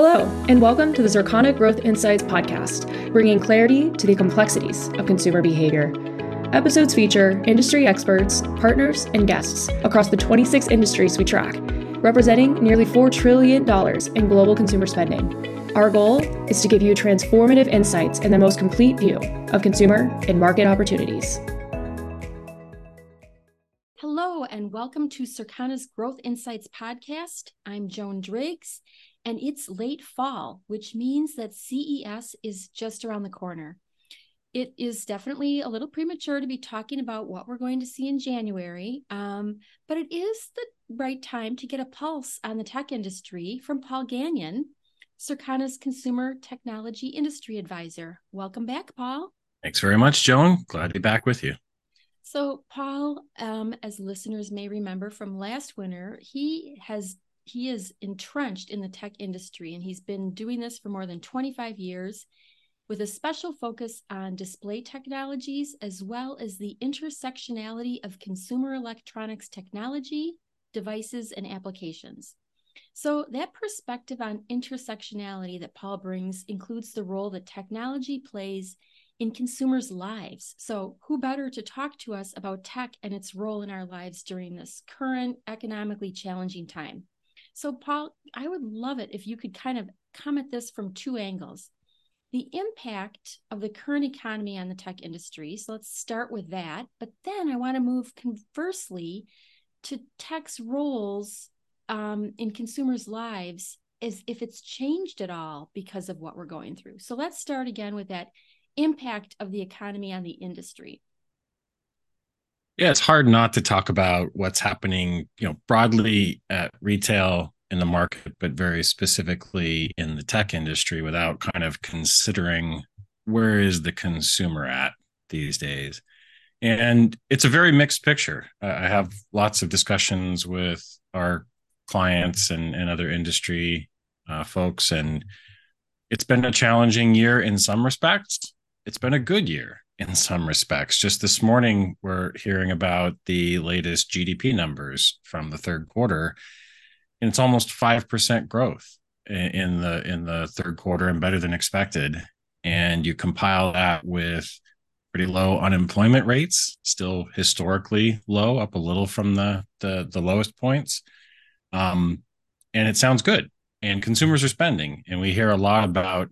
Hello, and welcome to the Circana Growth Insights podcast, bringing clarity to the complexities of consumer behavior. Episodes feature industry experts, partners, and guests across the 26 industries we track, representing nearly $4 trillion in global consumer spending. Our goal is to give you transformative insights and the most complete view of consumer and market opportunities. Hello, and welcome to Circana's Growth Insights podcast. I'm Joan Driggs, and it's late fall, which means that CES is just around the corner. It is definitely a little premature to be talking about what we're going to see in January, um, but it is the right time to get a pulse on the tech industry from Paul Gagnon, Circana's Consumer Technology Industry Advisor. Welcome back, Paul. Thanks very much, Joan. Glad to be back with you. So, Paul, um, as listeners may remember from last winter, he has he is entrenched in the tech industry and he's been doing this for more than 25 years with a special focus on display technologies as well as the intersectionality of consumer electronics technology, devices, and applications. So, that perspective on intersectionality that Paul brings includes the role that technology plays in consumers' lives. So, who better to talk to us about tech and its role in our lives during this current economically challenging time? So, Paul, I would love it if you could kind of come at this from two angles. The impact of the current economy on the tech industry. So, let's start with that. But then I want to move conversely to tech's roles um, in consumers' lives as if it's changed at all because of what we're going through. So, let's start again with that impact of the economy on the industry. Yeah, it's hard not to talk about what's happening, you know, broadly at retail in the market, but very specifically in the tech industry without kind of considering where is the consumer at these days. And it's a very mixed picture. I have lots of discussions with our clients and, and other industry uh, folks, and it's been a challenging year in some respects. It's been a good year in some respects. Just this morning, we're hearing about the latest GDP numbers from the third quarter, and it's almost five percent growth in the in the third quarter, and better than expected. And you compile that with pretty low unemployment rates, still historically low, up a little from the the, the lowest points. Um, and it sounds good. And consumers are spending, and we hear a lot about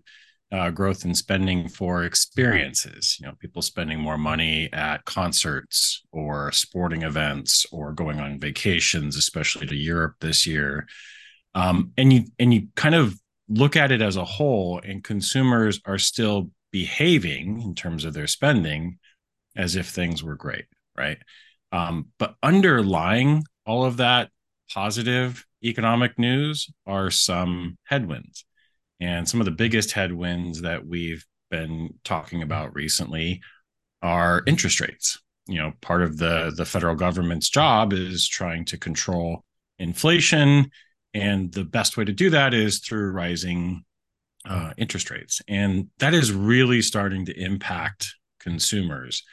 uh, growth in spending for experiences. You know, people spending more money at concerts or sporting events or going on vacations, especially to Europe this year. Um, and you and you kind of look at it as a whole, and consumers are still behaving in terms of their spending as if things were great, right? Um, but underlying all of that positive economic news are some headwinds. And some of the biggest headwinds that we've been talking about recently are interest rates. You know, part of the the federal government's job is trying to control inflation, and the best way to do that is through rising uh, interest rates, and that is really starting to impact consumers.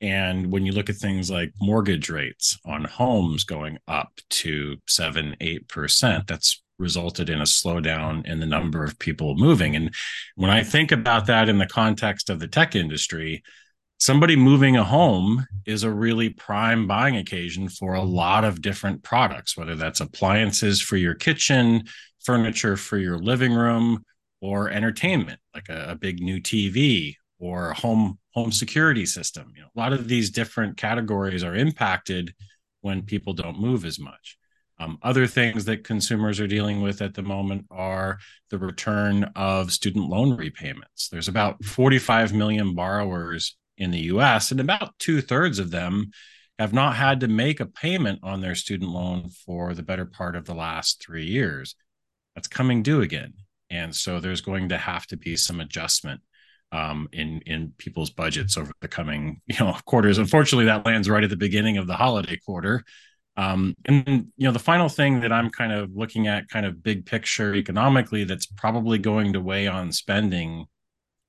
And when you look at things like mortgage rates on homes going up to seven, eight percent, that's resulted in a slowdown in the number of people moving. And when I think about that in the context of the tech industry, somebody moving a home is a really prime buying occasion for a lot of different products, whether that's appliances for your kitchen, furniture for your living room, or entertainment, like a, a big new TV or home home security system. You know, a lot of these different categories are impacted when people don't move as much. Um, other things that consumers are dealing with at the moment are the return of student loan repayments. There's about 45 million borrowers in the US, and about two thirds of them have not had to make a payment on their student loan for the better part of the last three years. That's coming due again. And so there's going to have to be some adjustment um, in in people's budgets over the coming you know quarters. Unfortunately, that lands right at the beginning of the holiday quarter, um, and you know, the final thing that I'm kind of looking at, kind of big picture economically, that's probably going to weigh on spending,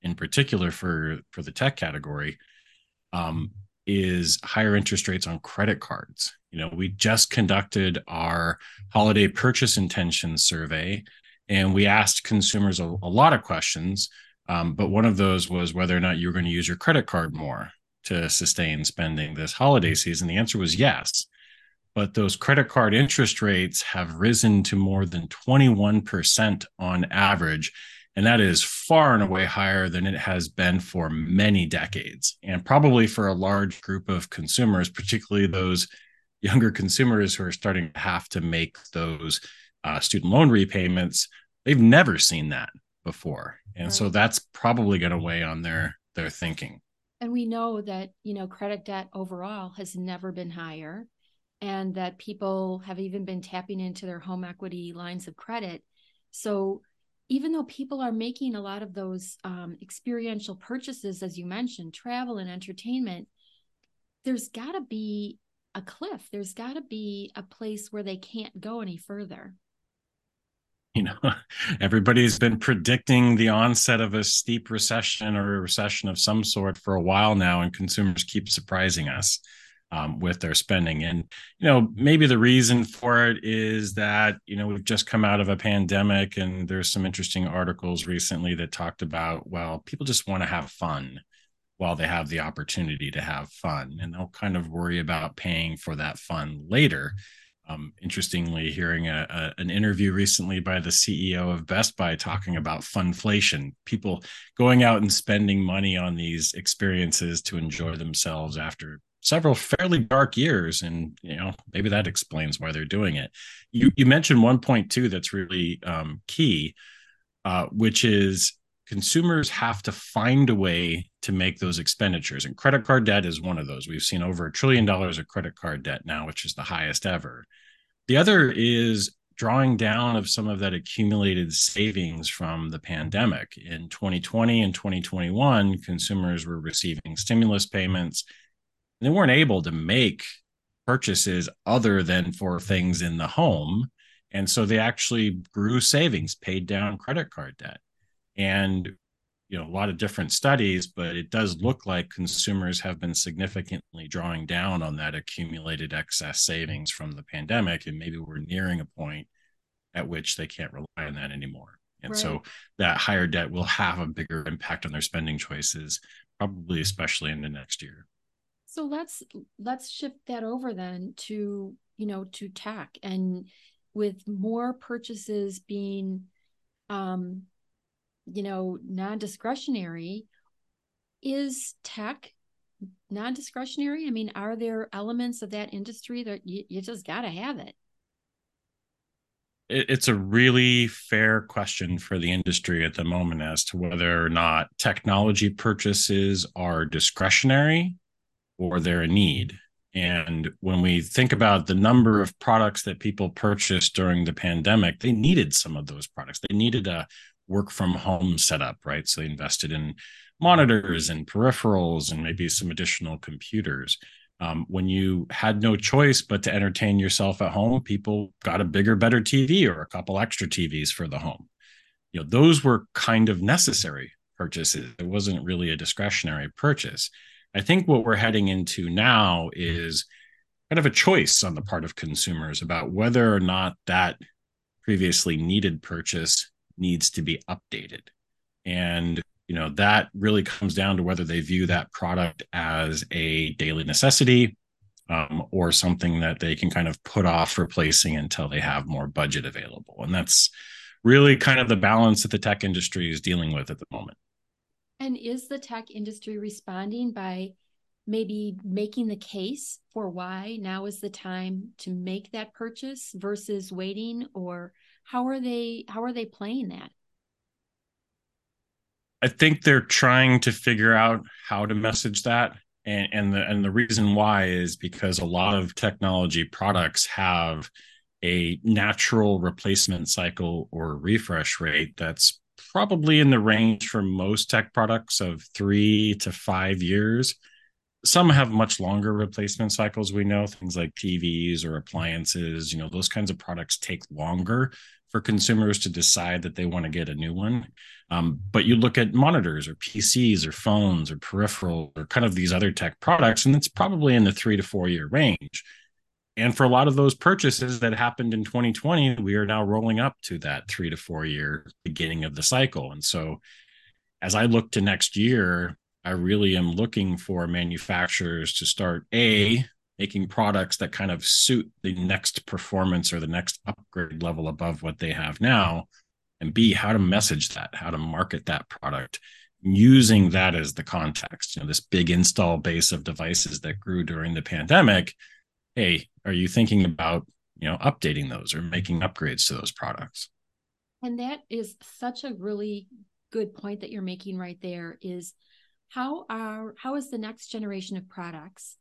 in particular for for the tech category, um, is higher interest rates on credit cards. You know, we just conducted our holiday purchase intention survey, And we asked consumers a, a lot of questions, um, but one of those was whether or not you were going to use your credit card more to sustain spending this holiday season. The answer was yes. But those credit card interest rates have risen to more than 21% on average. And that is far and away higher than it has been for many decades. And probably for a large group of consumers, particularly those younger consumers who are starting to have to make those uh, student loan repayments, they've never seen that before. And right. so that's probably going to weigh on their their thinking. And we know that, you know, credit debt overall has never been higher and that people have even been tapping into their home equity lines of credit. So even though people are making a lot of those um, experiential purchases, as you mentioned, travel and entertainment, there's got to be a cliff. There's got to be a place where they can't go any further you know everybody's been predicting the onset of a steep recession or a recession of some sort for a while now and consumers keep surprising us um, with their spending. And you know maybe the reason for it is that you know we've just come out of a pandemic and there's some interesting articles recently that talked about well people just want to have fun while they have the opportunity to have fun. And they'll kind of worry about paying for that fun later. Um, interestingly, hearing a, a, an interview recently by the CEO of Best Buy talking about funflation, people going out and spending money on these experiences to enjoy themselves after several fairly dark years, and you know maybe that explains why they're doing it. You you mentioned one point too that's really um, key, uh, which is consumers have to find a way to make those expenditures and credit card debt is one of those. We've seen over a trillion dollars of credit card debt now which is the highest ever. The other is drawing down of some of that accumulated savings from the pandemic. In 2020 and 2021 consumers were receiving stimulus payments they weren't able to make purchases other than for things in the home. And so they actually grew savings paid down credit card debt. And you know a lot of different studies but it does look like consumers have been significantly drawing down on that accumulated excess savings from the pandemic and maybe we're nearing a point at which they can't rely on that anymore. And right. so that higher debt will have a bigger impact on their spending choices probably especially in the next year so let's let's shift that over then to you know to tech and with more purchases being um you know, non-discretionary, is tech non-discretionary? I mean, are there elements of that industry that you, you just got to have it? It's a really fair question for the industry at the moment as to whether or not technology purchases are discretionary or they're a need. And when we think about the number of products that people purchased during the pandemic, they needed some of those products. They needed a work from home setup, right? So they invested in monitors and peripherals and maybe some additional computers. Um, when you had no choice but to entertain yourself at home, people got a bigger, better TV or a couple extra TVs for the home. You know, those were kind of necessary purchases. It wasn't really a discretionary purchase. I think what we're heading into now is kind of a choice on the part of consumers about whether or not that previously needed purchase needs to be updated. And you know that really comes down to whether they view that product as a daily necessity um, or something that they can kind of put off replacing until they have more budget available and that's really kind of the balance that the tech industry is dealing with at the moment and is the tech industry responding by maybe making the case for why now is the time to make that purchase versus waiting? Or how are they how are they playing that? I think they're trying to figure out how to message that. And and the and the reason why is because a lot of technology products have a natural replacement cycle or refresh rate that's probably in the range for most tech products of 3 to 5 years some have much longer replacement cycles we know things like tvs or appliances you know those kinds of products take longer for consumers to decide that they want to get a new one. Um, but you look at monitors or PCs or phones or peripheral or kind of these other tech products, and it's probably in the three to four year range. And for a lot of those purchases that happened in 2020, we are now rolling up to that three to four year beginning of the cycle. And so as I look to next year, I really am looking for manufacturers to start A, making products that kind of suit the next performance or the next upgrade level above what they have now. And B, how to message that, how to market that product using that as the context. You know, this big install base of devices that grew during the pandemic hey, are you thinking about, you know, updating those or making upgrades to those products? And that is such a really good point that you're making right there is how are how is the next generation of products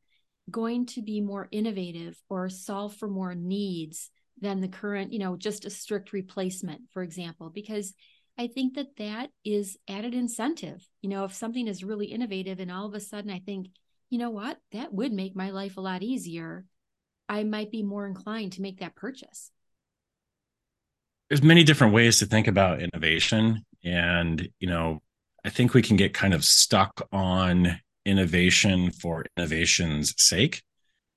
going to be more innovative or solve for more needs than the current, you know, just a strict replacement, for example, because I think that that is added incentive. You know, if something is really innovative and all of a sudden I think, you know what, that would make my life a lot easier, I might be more inclined to make that purchase. There's many different ways to think about innovation. And, you know, I think we can get kind of stuck on innovation for innovation's sake.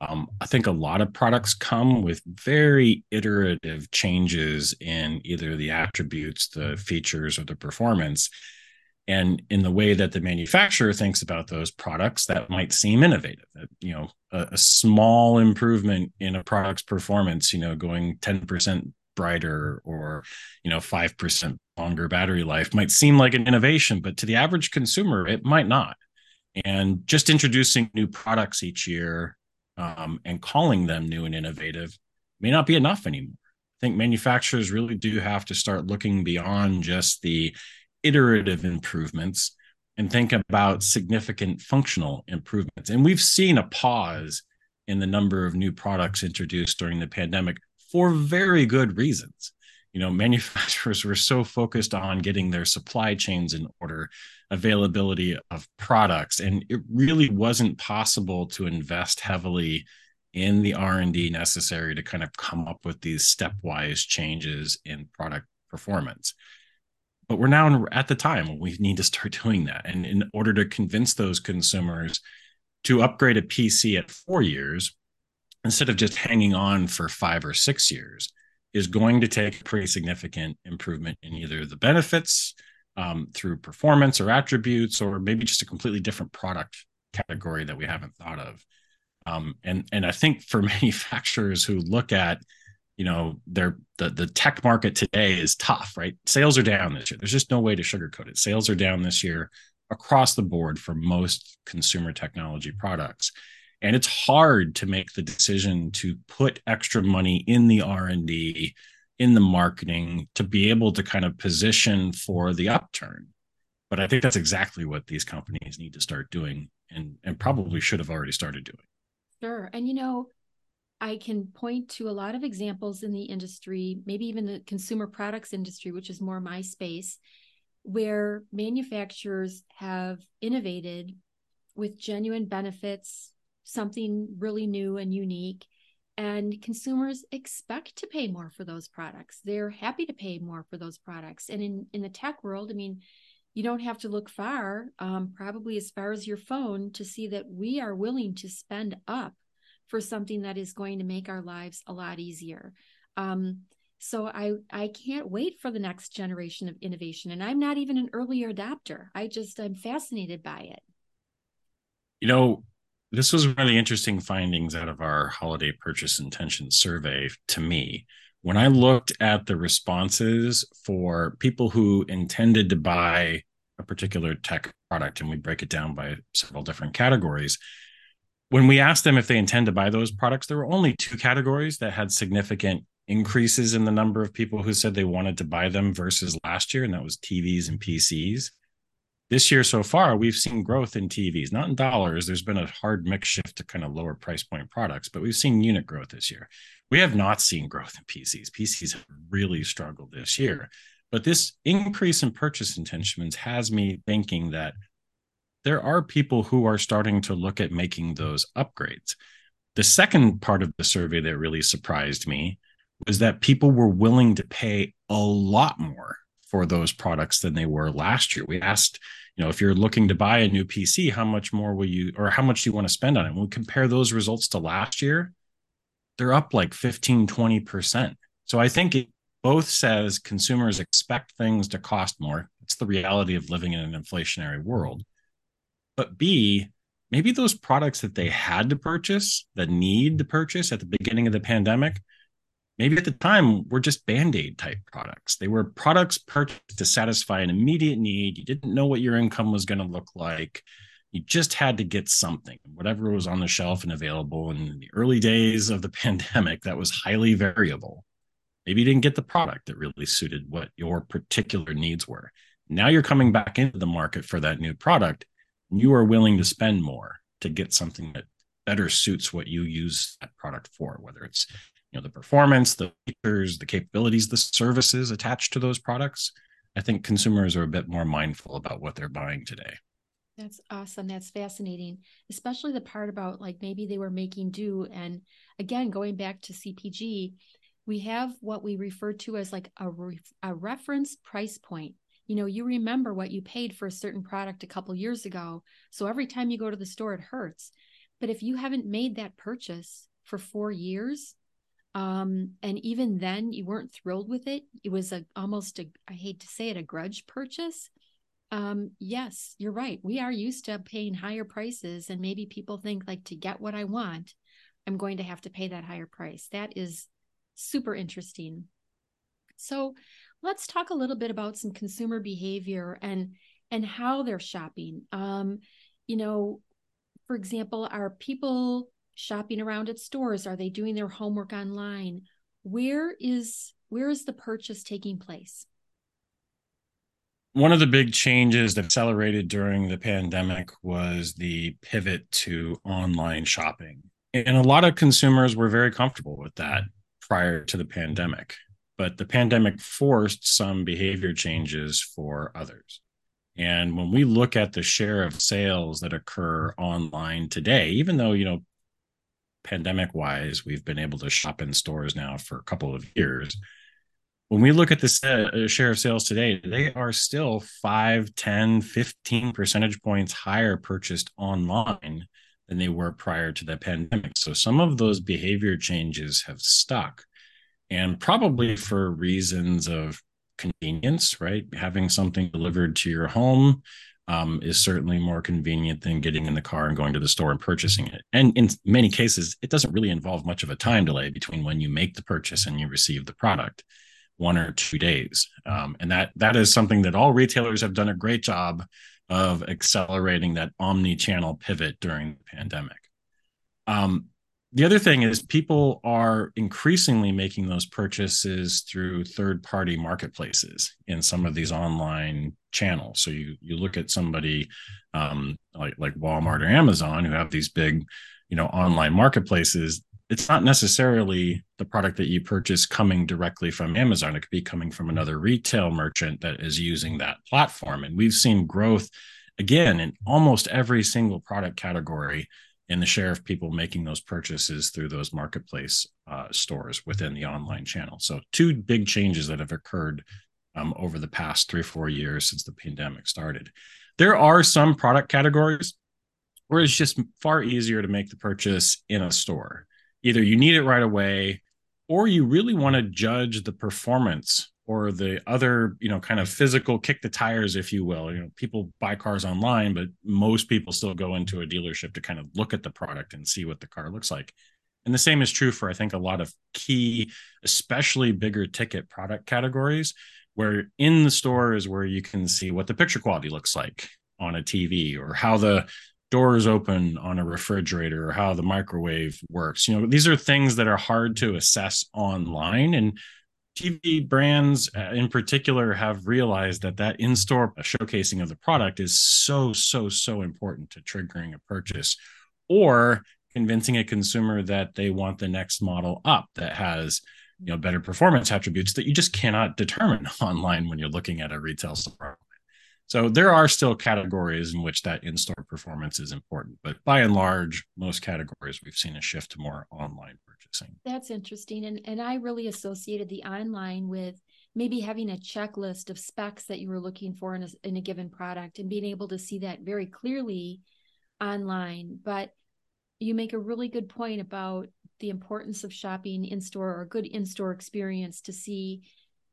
Um, I think a lot of products come with very iterative changes in either the attributes, the features, or the performance. And in the way that the manufacturer thinks about those products, that might seem innovative. You know, a, a small improvement in a product's performance, you know, going 10% brighter or, you know, 5% longer battery life might seem like an innovation, but to the average consumer, it might not. And just introducing new products each year um, and calling them new and innovative may not be enough anymore. I think manufacturers really do have to start looking beyond just the iterative improvements and think about significant functional improvements. And we've seen a pause in the number of new products introduced during the pandemic for very good reasons. You know, manufacturers were so focused on getting their supply chains in order, availability of products, and it really wasn't possible to invest heavily in the R&D necessary to kind of come up with these stepwise changes in product performance but we're now at the time we need to start doing that. And in order to convince those consumers to upgrade a pc at four years instead of just hanging on for five or six years is going to take a pretty significant improvement in either the benefits um, through performance or attributes or maybe just a completely different product category that we haven't thought of. Um, and and i think for manufacturers who look at you know they're the, the tech market today is tough right? Sales are down this year. There's just no way to sugarcoat it. Sales are down this year across the board for most consumer technology products. And it's hard to make the decision to put extra money in the r&d in the marketing to be able to kind of position for the upturn. But i think that's exactly what these companies need to start doing and and probably should have already started doing. Sure. And you know I can point to a lot of examples in the industry, maybe even the consumer products industry, which is more my space, where manufacturers have innovated with genuine benefits, something really new and unique. And consumers expect to pay more for those products. They're happy to pay more for those products. And in, in the tech world, I mean, you don't have to look far, um, probably as far as your phone, to see that we are willing to spend up for something that is going to make our lives a lot easier. Um, so I I can't wait for the next generation of innovation, and I'm not even an early adopter. I just I'm fascinated by it. You know, this was one of the interesting findings out of our holiday purchase intention survey to me. When I looked at the responses for people who intended to buy a particular tech product, and we break it down by several different categories, when we asked them if they intend to buy those products, there were only two categories that had significant increases in the number of people who said they wanted to buy them versus last year, and that was TVs and PCs. This year so far, we've seen growth in TVs, not in dollars. There's been a hard mix shift to kind of lower price point products, but we've seen unit growth this year. We have not seen growth in PCs. PCs have really struggled this year. But this increase in purchase intentions has me thinking that there are people who are starting to look at making those upgrades. The second part of the survey that really surprised me was that people were willing to pay a lot more for those products than they were last year. We asked, you know, if you're looking to buy a new PC, how much more will you, or how much do you want to spend on it? When we compare those results to last year, they're up like 15, 20%. So I think it both says consumers expect things to cost more. It's the reality of living in an inflationary world. But B, maybe those products that they had to purchase, the need to purchase at the beginning of the pandemic, maybe at the time were just band-aid type products. They were products purchased to satisfy an immediate need. You didn't know what your income was going to look like. You just had to get something, whatever was on the shelf and available. And in the early days of the pandemic, that was highly variable. Maybe you didn't get the product that really suited what your particular needs were. Now you're coming back into the market for that new product. You are willing to spend more to get something that better suits what you use that product for, whether it's you know the performance, the features, the capabilities, the services attached to those products. I think consumers are a bit more mindful about what they're buying today. That's awesome. That's fascinating, especially the part about like maybe they were making do. And again, going back to CPG, we have what we refer to as like a, re- a reference price point you know you remember what you paid for a certain product a couple years ago so every time you go to the store it hurts. But if you haven't made that purchase for four years um, and even then you weren't thrilled with it it was a almost a i hate to say it a grudge purchase um, yes you're right. We are used to paying higher prices and maybe people think like to get what i want i'm going to have to pay that higher price. That is super interesting. So let's talk a little bit about some consumer behavior and and how they're shopping. Um, you know, for example, are people shopping around at stores? Are they doing their homework online? Where is where is the purchase taking place? One of the big changes that accelerated during the pandemic was the pivot to online shopping. And a lot of consumers were very comfortable with that prior to the pandemic, but the pandemic forced some behavior changes for others. And when we look at the share of sales that occur online today, even though, you know, pandemic wise, we've been able to shop in stores now for a couple of years. When we look at the uh, share of sales today, they are still 5, 10, 15 percentage points higher purchased online than they were prior to the pandemic. So some of those behavior changes have stuck, and probably for reasons of convenience, right? Having something delivered to your home um, is certainly more convenient than getting in the car and going to the store and purchasing it. And in many cases, it doesn't really involve much of a time delay between when you make the purchase and you receive the product one or two days um, and that that is something that all retailers have done a great job of accelerating that omni-channel pivot during the pandemic. Um, the other thing is people are increasingly making those purchases through third-party marketplaces in some of these online channels. So you you look at somebody um, like like Walmart or Amazon who have these big, you know, online marketplaces. It's not necessarily the product that you purchase coming directly from Amazon. It could be coming from another retail merchant that is using that platform. And we've seen growth again in almost every single product category in the share of people making those purchases through those marketplace uh, stores within the online channel. So, two big changes that have occurred um, over the past three four years since the pandemic started. There are some product categories where it's just far easier to make the purchase in a store. Either you need it right away or you really want to judge the performance or the other you know kind of physical kick the tires if you will you know people buy cars online but most people still go into a dealership to kind of look at the product and see what the car looks like and the same is true for i think a lot of key especially bigger ticket product categories where in the store is where you can see what the picture quality looks like on a tv or how the doors open on a refrigerator or how the microwave works. You know, these are things that are hard to assess online and TV brands uh, in particular have realized that that in-store showcasing of the product is so so so important to triggering a purchase or convincing a consumer that they want the next model up that has you know better performance attributes that you just cannot determine online when you're looking at a retail store so there are still categories in which that in-store performance is important, but by and large, most categories we've seen a shift to more online purchasing. That's interesting, and and I really associated the online with maybe having a checklist of specs that you were looking for in a, in a given product and being able to see that very clearly online. But you make a really good point about the importance of shopping in store or a good in store experience to see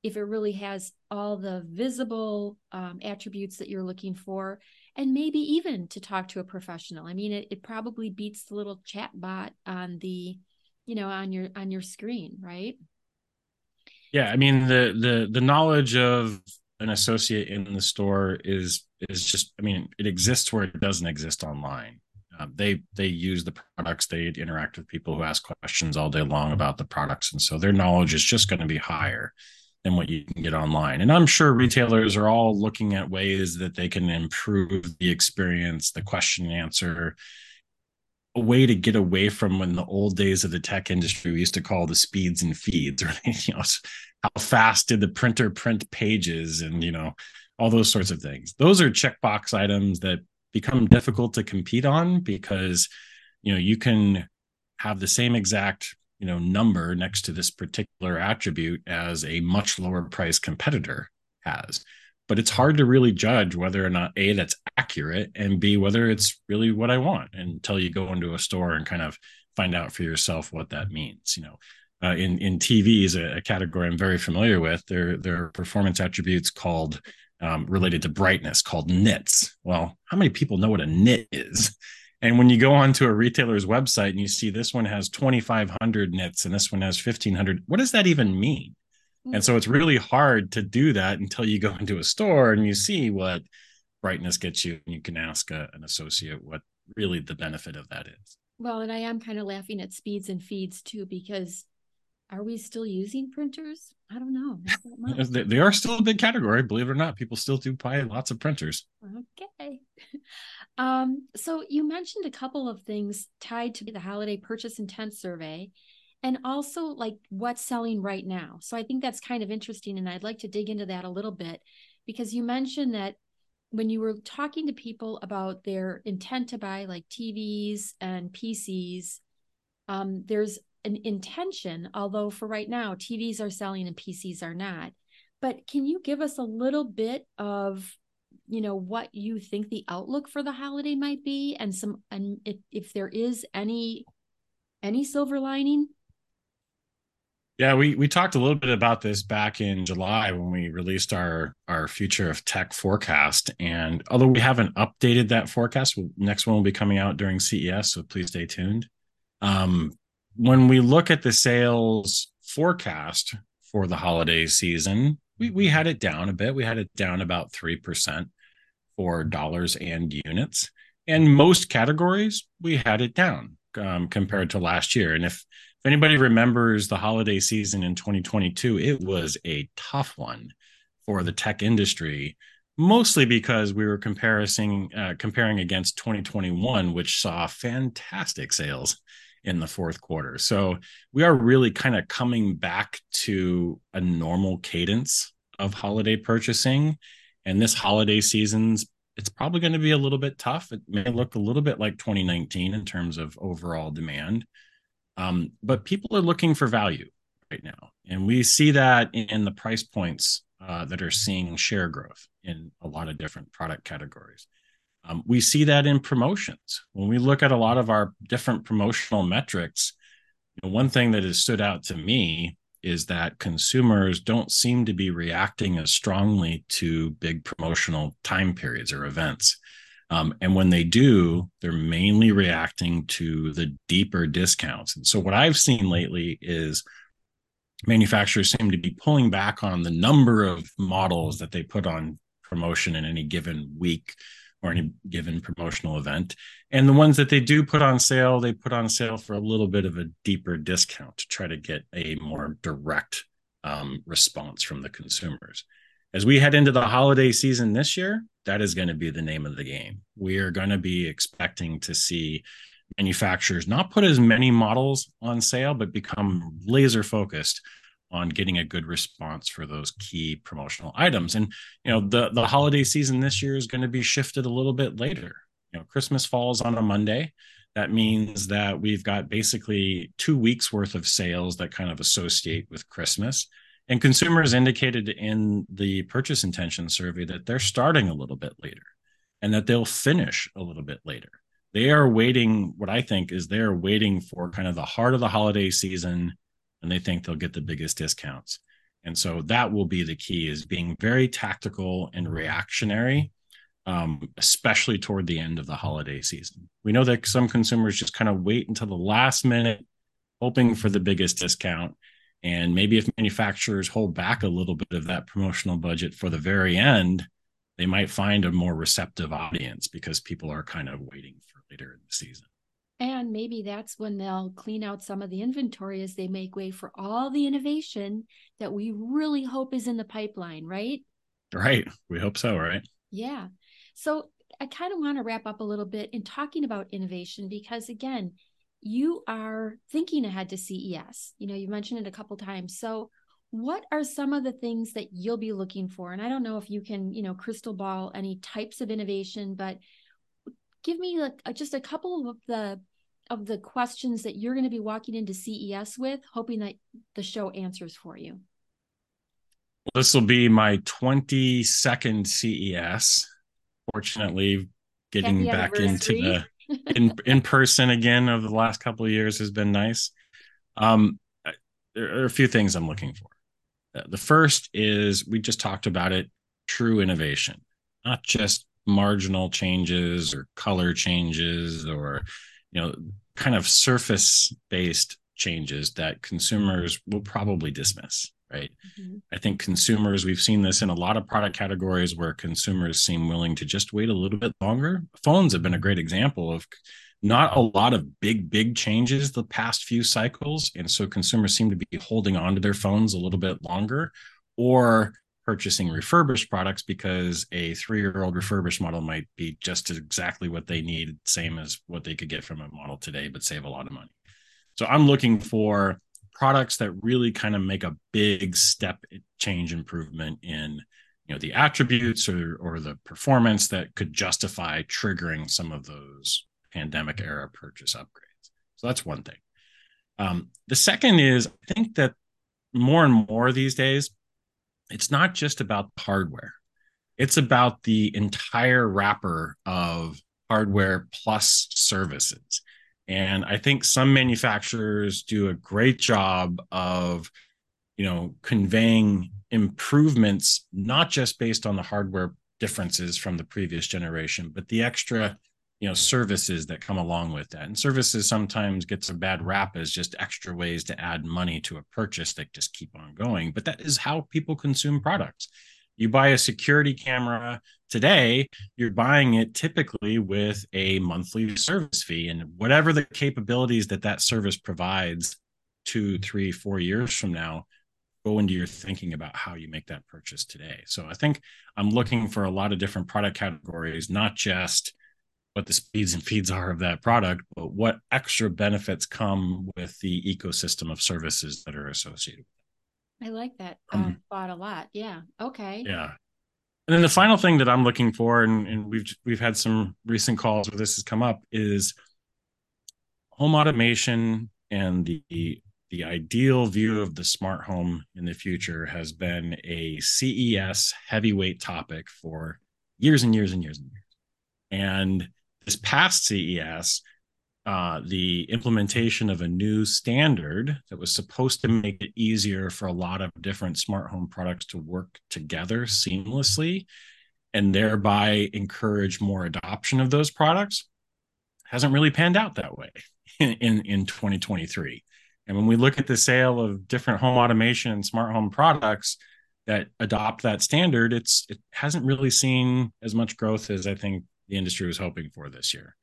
if it really has all the visible um, attributes that you're looking for and maybe even to talk to a professional. I mean it, it probably beats the little chat bot on the you know on your on your screen right? Yeah i mean the the the knowledge of an associate in the store is is just i mean it exists where it doesn't exist online. Um, they they use the products they interact with people who ask questions all day long about the products and so their knowledge is just going to be higher than what you can get online. And i'm sure retailers are all looking at ways that they can improve the experience the question and answer a way to get away from when the old days of the tech industry we used to call the speeds and feeds right? You know how fast did the printer print pages and you know all those sorts of things. Those are checkbox items that become difficult to compete on because you know you can have the same exact you know number next to this particular attribute as a much lower price competitor has but it's hard to really judge whether or not a that's accurate and b whether it's really what i want until you go into a store and kind of find out for yourself what that means you know uh, in in TVs, a, a, category I'm very familiar with. There there are performance attributes called um, related to brightness called nits. Well, how many people know what a nit is? And when you go onto a retailer's website and you see this one has 2,500 nits and this one has 1,500, what does that even mean? And so it's really hard to do that until you go into a store and you mm-hmm. see what brightness gets you. And you can ask a, an associate what really the benefit of that is. Well, and I am kind of laughing at speeds and feeds too, because are we still using printers? I don't know. they, they are still a big category, believe it or not. People still do buy lots of printers. Okay. Um, so you mentioned a couple of things tied to the holiday purchase intent survey and also like what's selling right now. So I think that's kind of interesting. And I'd like to dig into that a little bit because you mentioned that when you were talking to people about their intent to buy like TVs and PCs, um, there's an intention, although for right now, TVs are selling and PCs are not. But can you give us a little bit of, you know, what you think the outlook for the holiday might be, and some, and if, if there is any, any silver lining? Yeah, we we talked a little bit about this back in July when we released our our future of tech forecast. And although we haven't updated that forecast, next one will be coming out during CES, so please stay tuned. Um, when we look at the sales forecast for the holiday season, we, we had it down a bit. We had it down about 3% for dollars and units. And most categories, we had it down um, compared to last year. And if, if anybody remembers the holiday season in 2022, it was a tough one for the tech industry, mostly because we were comparing uh, comparing against 2021, which saw fantastic sales in the fourth quarter. So we are really kind of coming back to a normal cadence of holiday purchasing. And this holiday season's it's probably going to be a little bit tough. It may look a little bit like 2019 in terms of overall demand. Um, but people are looking for value right now. And we see that in the price points uh, that are seeing share growth in a lot of different product categories. Um, we see that in promotions. When we look at a lot of our different promotional metrics, you know, one thing that has stood out to me is that consumers don't seem to be reacting as strongly to big promotional time periods or events. Um, and when they do, they're mainly reacting to the deeper discounts. And so, what I've seen lately is manufacturers seem to be pulling back on the number of models that they put on promotion in any given week or any given promotional event. And the ones that they do put on sale, they put on sale for a little bit of a deeper discount to try to get a more direct um, response from the consumers. As we head into the holiday season this year, that is going to be the name of the game. We are going to be expecting to see manufacturers not put as many models on sale, but become laser focused on getting a good response for those key promotional items. And you know, the the holiday season this year is going to be shifted a little bit later. You know, Christmas falls on a Monday. That means that we've got basically two weeks worth of sales that kind of associate with Christmas. And consumers indicated in the purchase intention survey that they're starting a little bit later and that they'll finish a little bit later. they are waiting. What I think is they're waiting for kind of the heart of the holiday season, and they think they'll get the biggest discounts. And so that will be the key: is being very tactical and reactionary, um, especially toward the end of the holiday season. We know that some consumers just kind of wait until the last minute, hoping for the biggest discount. And maybe if manufacturers hold back a little bit of that promotional budget for the very end, they might find a more receptive audience because people are kind of waiting for later in the season. And maybe that's when they'll clean out some of the inventory as they make way for all the innovation that we really hope is in the pipeline, right? Right. We hope so, right? Yeah. So I kind of want to wrap up a little bit in talking about innovation because, again, you are thinking ahead to CES. You know, you mentioned it a couple times. So, what are some of the things that you'll be looking for and i don't know if you can you know crystal ball any types of innovation but give me like just a couple of the of the questions that you're going to be walking into ces with hoping that the show answers for you. This will be my 22nd ces fortunately getting back into the in in person again over the last couple of years has been nice. Um there are a few things i'm looking for. Uh, the first is we just talked about it true innovation, not just marginal changes or color changes or you know kind of surface based changes that consumers will probably dismiss right mm-hmm. i think consumers we've seen this in a lot of product categories where consumers seem willing to just wait a little bit longer phones have been a great example of not a lot of big big changes the past few cycles and so consumers seem to be holding on to their phones a little bit longer or purchasing refurbished products because a 3-year-old refurbished model might be just exactly what they need same as what they could get from a model today but save a lot of money so i'm looking for products that really kind of make a big step change improvement in you know the attributes or or the performance that could justify triggering some of those pandemic era purchase upgrades. So that's one thing. Um, the second is I think that more and more these days, it's not just about hardware, it's about the entire wrapper of hardware plus services. And I think some manufacturers do a great job of, you know, conveying improvements, not just based on the hardware differences from the previous generation, but the extra you know services that come along with that. And services sometimes gets a bad rap as just extra ways to add money to a purchase that just keep on going. But that is how people consume products. You buy a security camera today you're buying it typically with a monthly service fee and whatever the capabilities that that service provides two three four years from now go into your thinking about how you make that purchase today. So i think i'm looking for a lot of different product categories not just what the speeds and feeds are of that product, but what extra benefits come with the ecosystem of services that are associated. With it. I like that uh, um, thought a lot. Yeah. Okay. Yeah. And then the final thing that I'm looking for, and, and we've we've had some recent calls where this has come up, is home automation and the the ideal view of the smart home in the future has been a CES heavyweight topic for years and years and years and years. And this past CES, uh, the implementation of a new standard that was supposed to make it easier for a lot of different smart home products to work together seamlessly and thereby encourage more adoption of those products hasn't really panned out that way in, in, in 2023. And when we look at the sale of different home automation and smart home products that adopt that standard, it's it hasn't really seen as much growth as I think the industry was hoping for this year.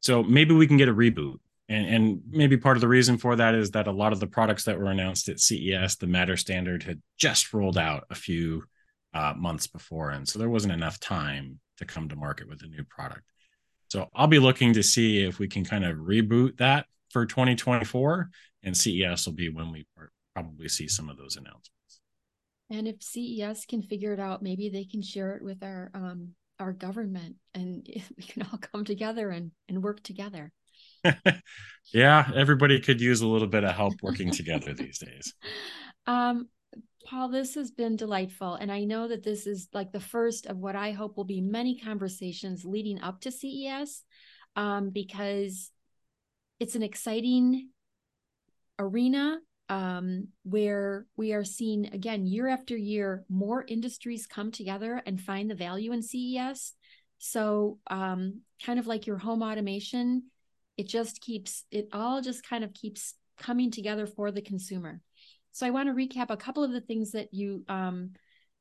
So maybe we can get a reboot. And, and maybe part of the reason for that is that a lot of the products that were announced at CES, the Matter standard had just rolled out a few uh, months before. And so there wasn't enough time to come to market with a new product. So I'll be looking to see if we can kind of reboot that for 2024. And CES will be when we probably see some of those announcements. And if CES can figure it out, maybe they can share it with our um, our government and we can all come together and, and work together. yeah, everybody could use a little bit of help working together these days. Um, Paul, this has been delightful. And I know that this is like the first of what I hope will be many conversations leading up to CES. um, because it's an exciting arena um, where we are seeing again year after year more industries come together and find the value in CES. So, um, kind of like your home automation, it just keeps it all just kind of keeps coming together for the consumer. So, I want to recap a couple of the things that you um,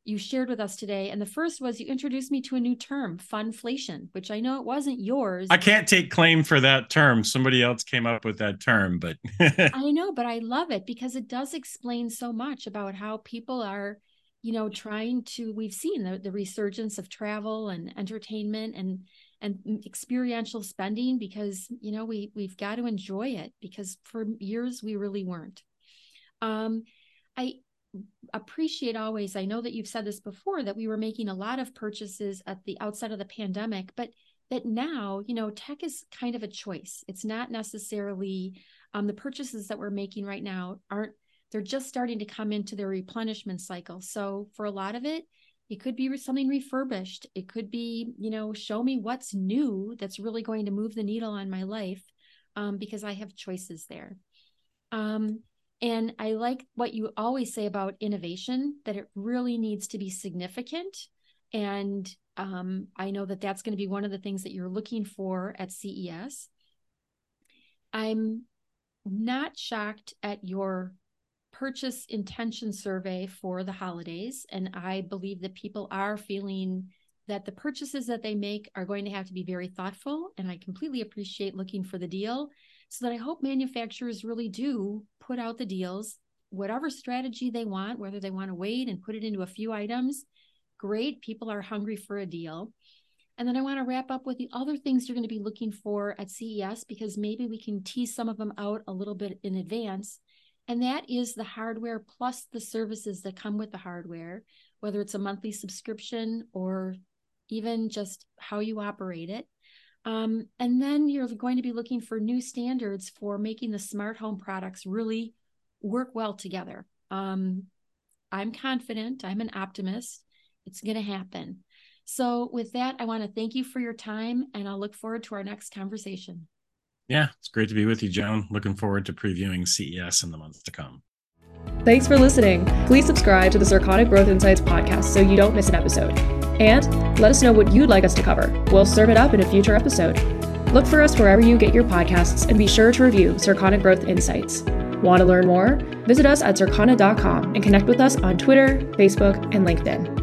you shared with us today. And the first was you introduced me to a new term, funflation, which I know it wasn't yours. I can't take claim for that term. Somebody else came up with that term, but I know, but I love it because it does explain so much about how people are, you know, trying to we've seen the, the resurgence of travel and entertainment and and experiential spending because you know we we've got to enjoy it because for years we really weren't um i appreciate always i know that you've said this before that we were making a lot of purchases at the outset of the pandemic but that now you know tech is kind of a choice. It's not necessarily um, the purchases that we're making right now aren't they're just starting to come into their replenishment cycle. So for a lot of it it could be something refurbished. It could be you know show me what's new that's really going to move the needle on my life um, because i have choices there. Um, and I like what you always say about innovation, that it really needs to be significant. And um, I know that that's going to be one of the things that you're looking for at CES. I'm not shocked at your purchase intention survey for the holidays. And I believe that people are feeling that the purchases that they make are going to have to be very thoughtful. And I completely appreciate looking for the deal so that I hope manufacturers really do put out the deals, whatever strategy they want, whether they want to wait and put it into a few items. Great. People are hungry for a deal. And then I want to wrap up with the other things you're going to be looking for at CES because maybe we can tease some of them out a little bit in advance. And that is the hardware plus the services that come with the hardware, whether it's a monthly subscription or even just how you operate it. Um, and then you're going to be looking for new standards for making the smart home products really work well together. Um, I'm confident, I'm an optimist. It's going to happen. So, with that, I want to thank you for your time and I'll look forward to our next conversation. Yeah, it's great to be with you, Joan. Looking forward to previewing CES in the months to come. Thanks for listening. Please subscribe to the Circana Growth Insights podcast so you don't miss an episode. And let us know what you'd like us to cover. We'll serve it up in a future episode. Look for us wherever you get your podcasts and be sure to review Circana Growth Insights. Want to learn more? Visit us at circana.com and connect with us on Twitter, Facebook, and LinkedIn.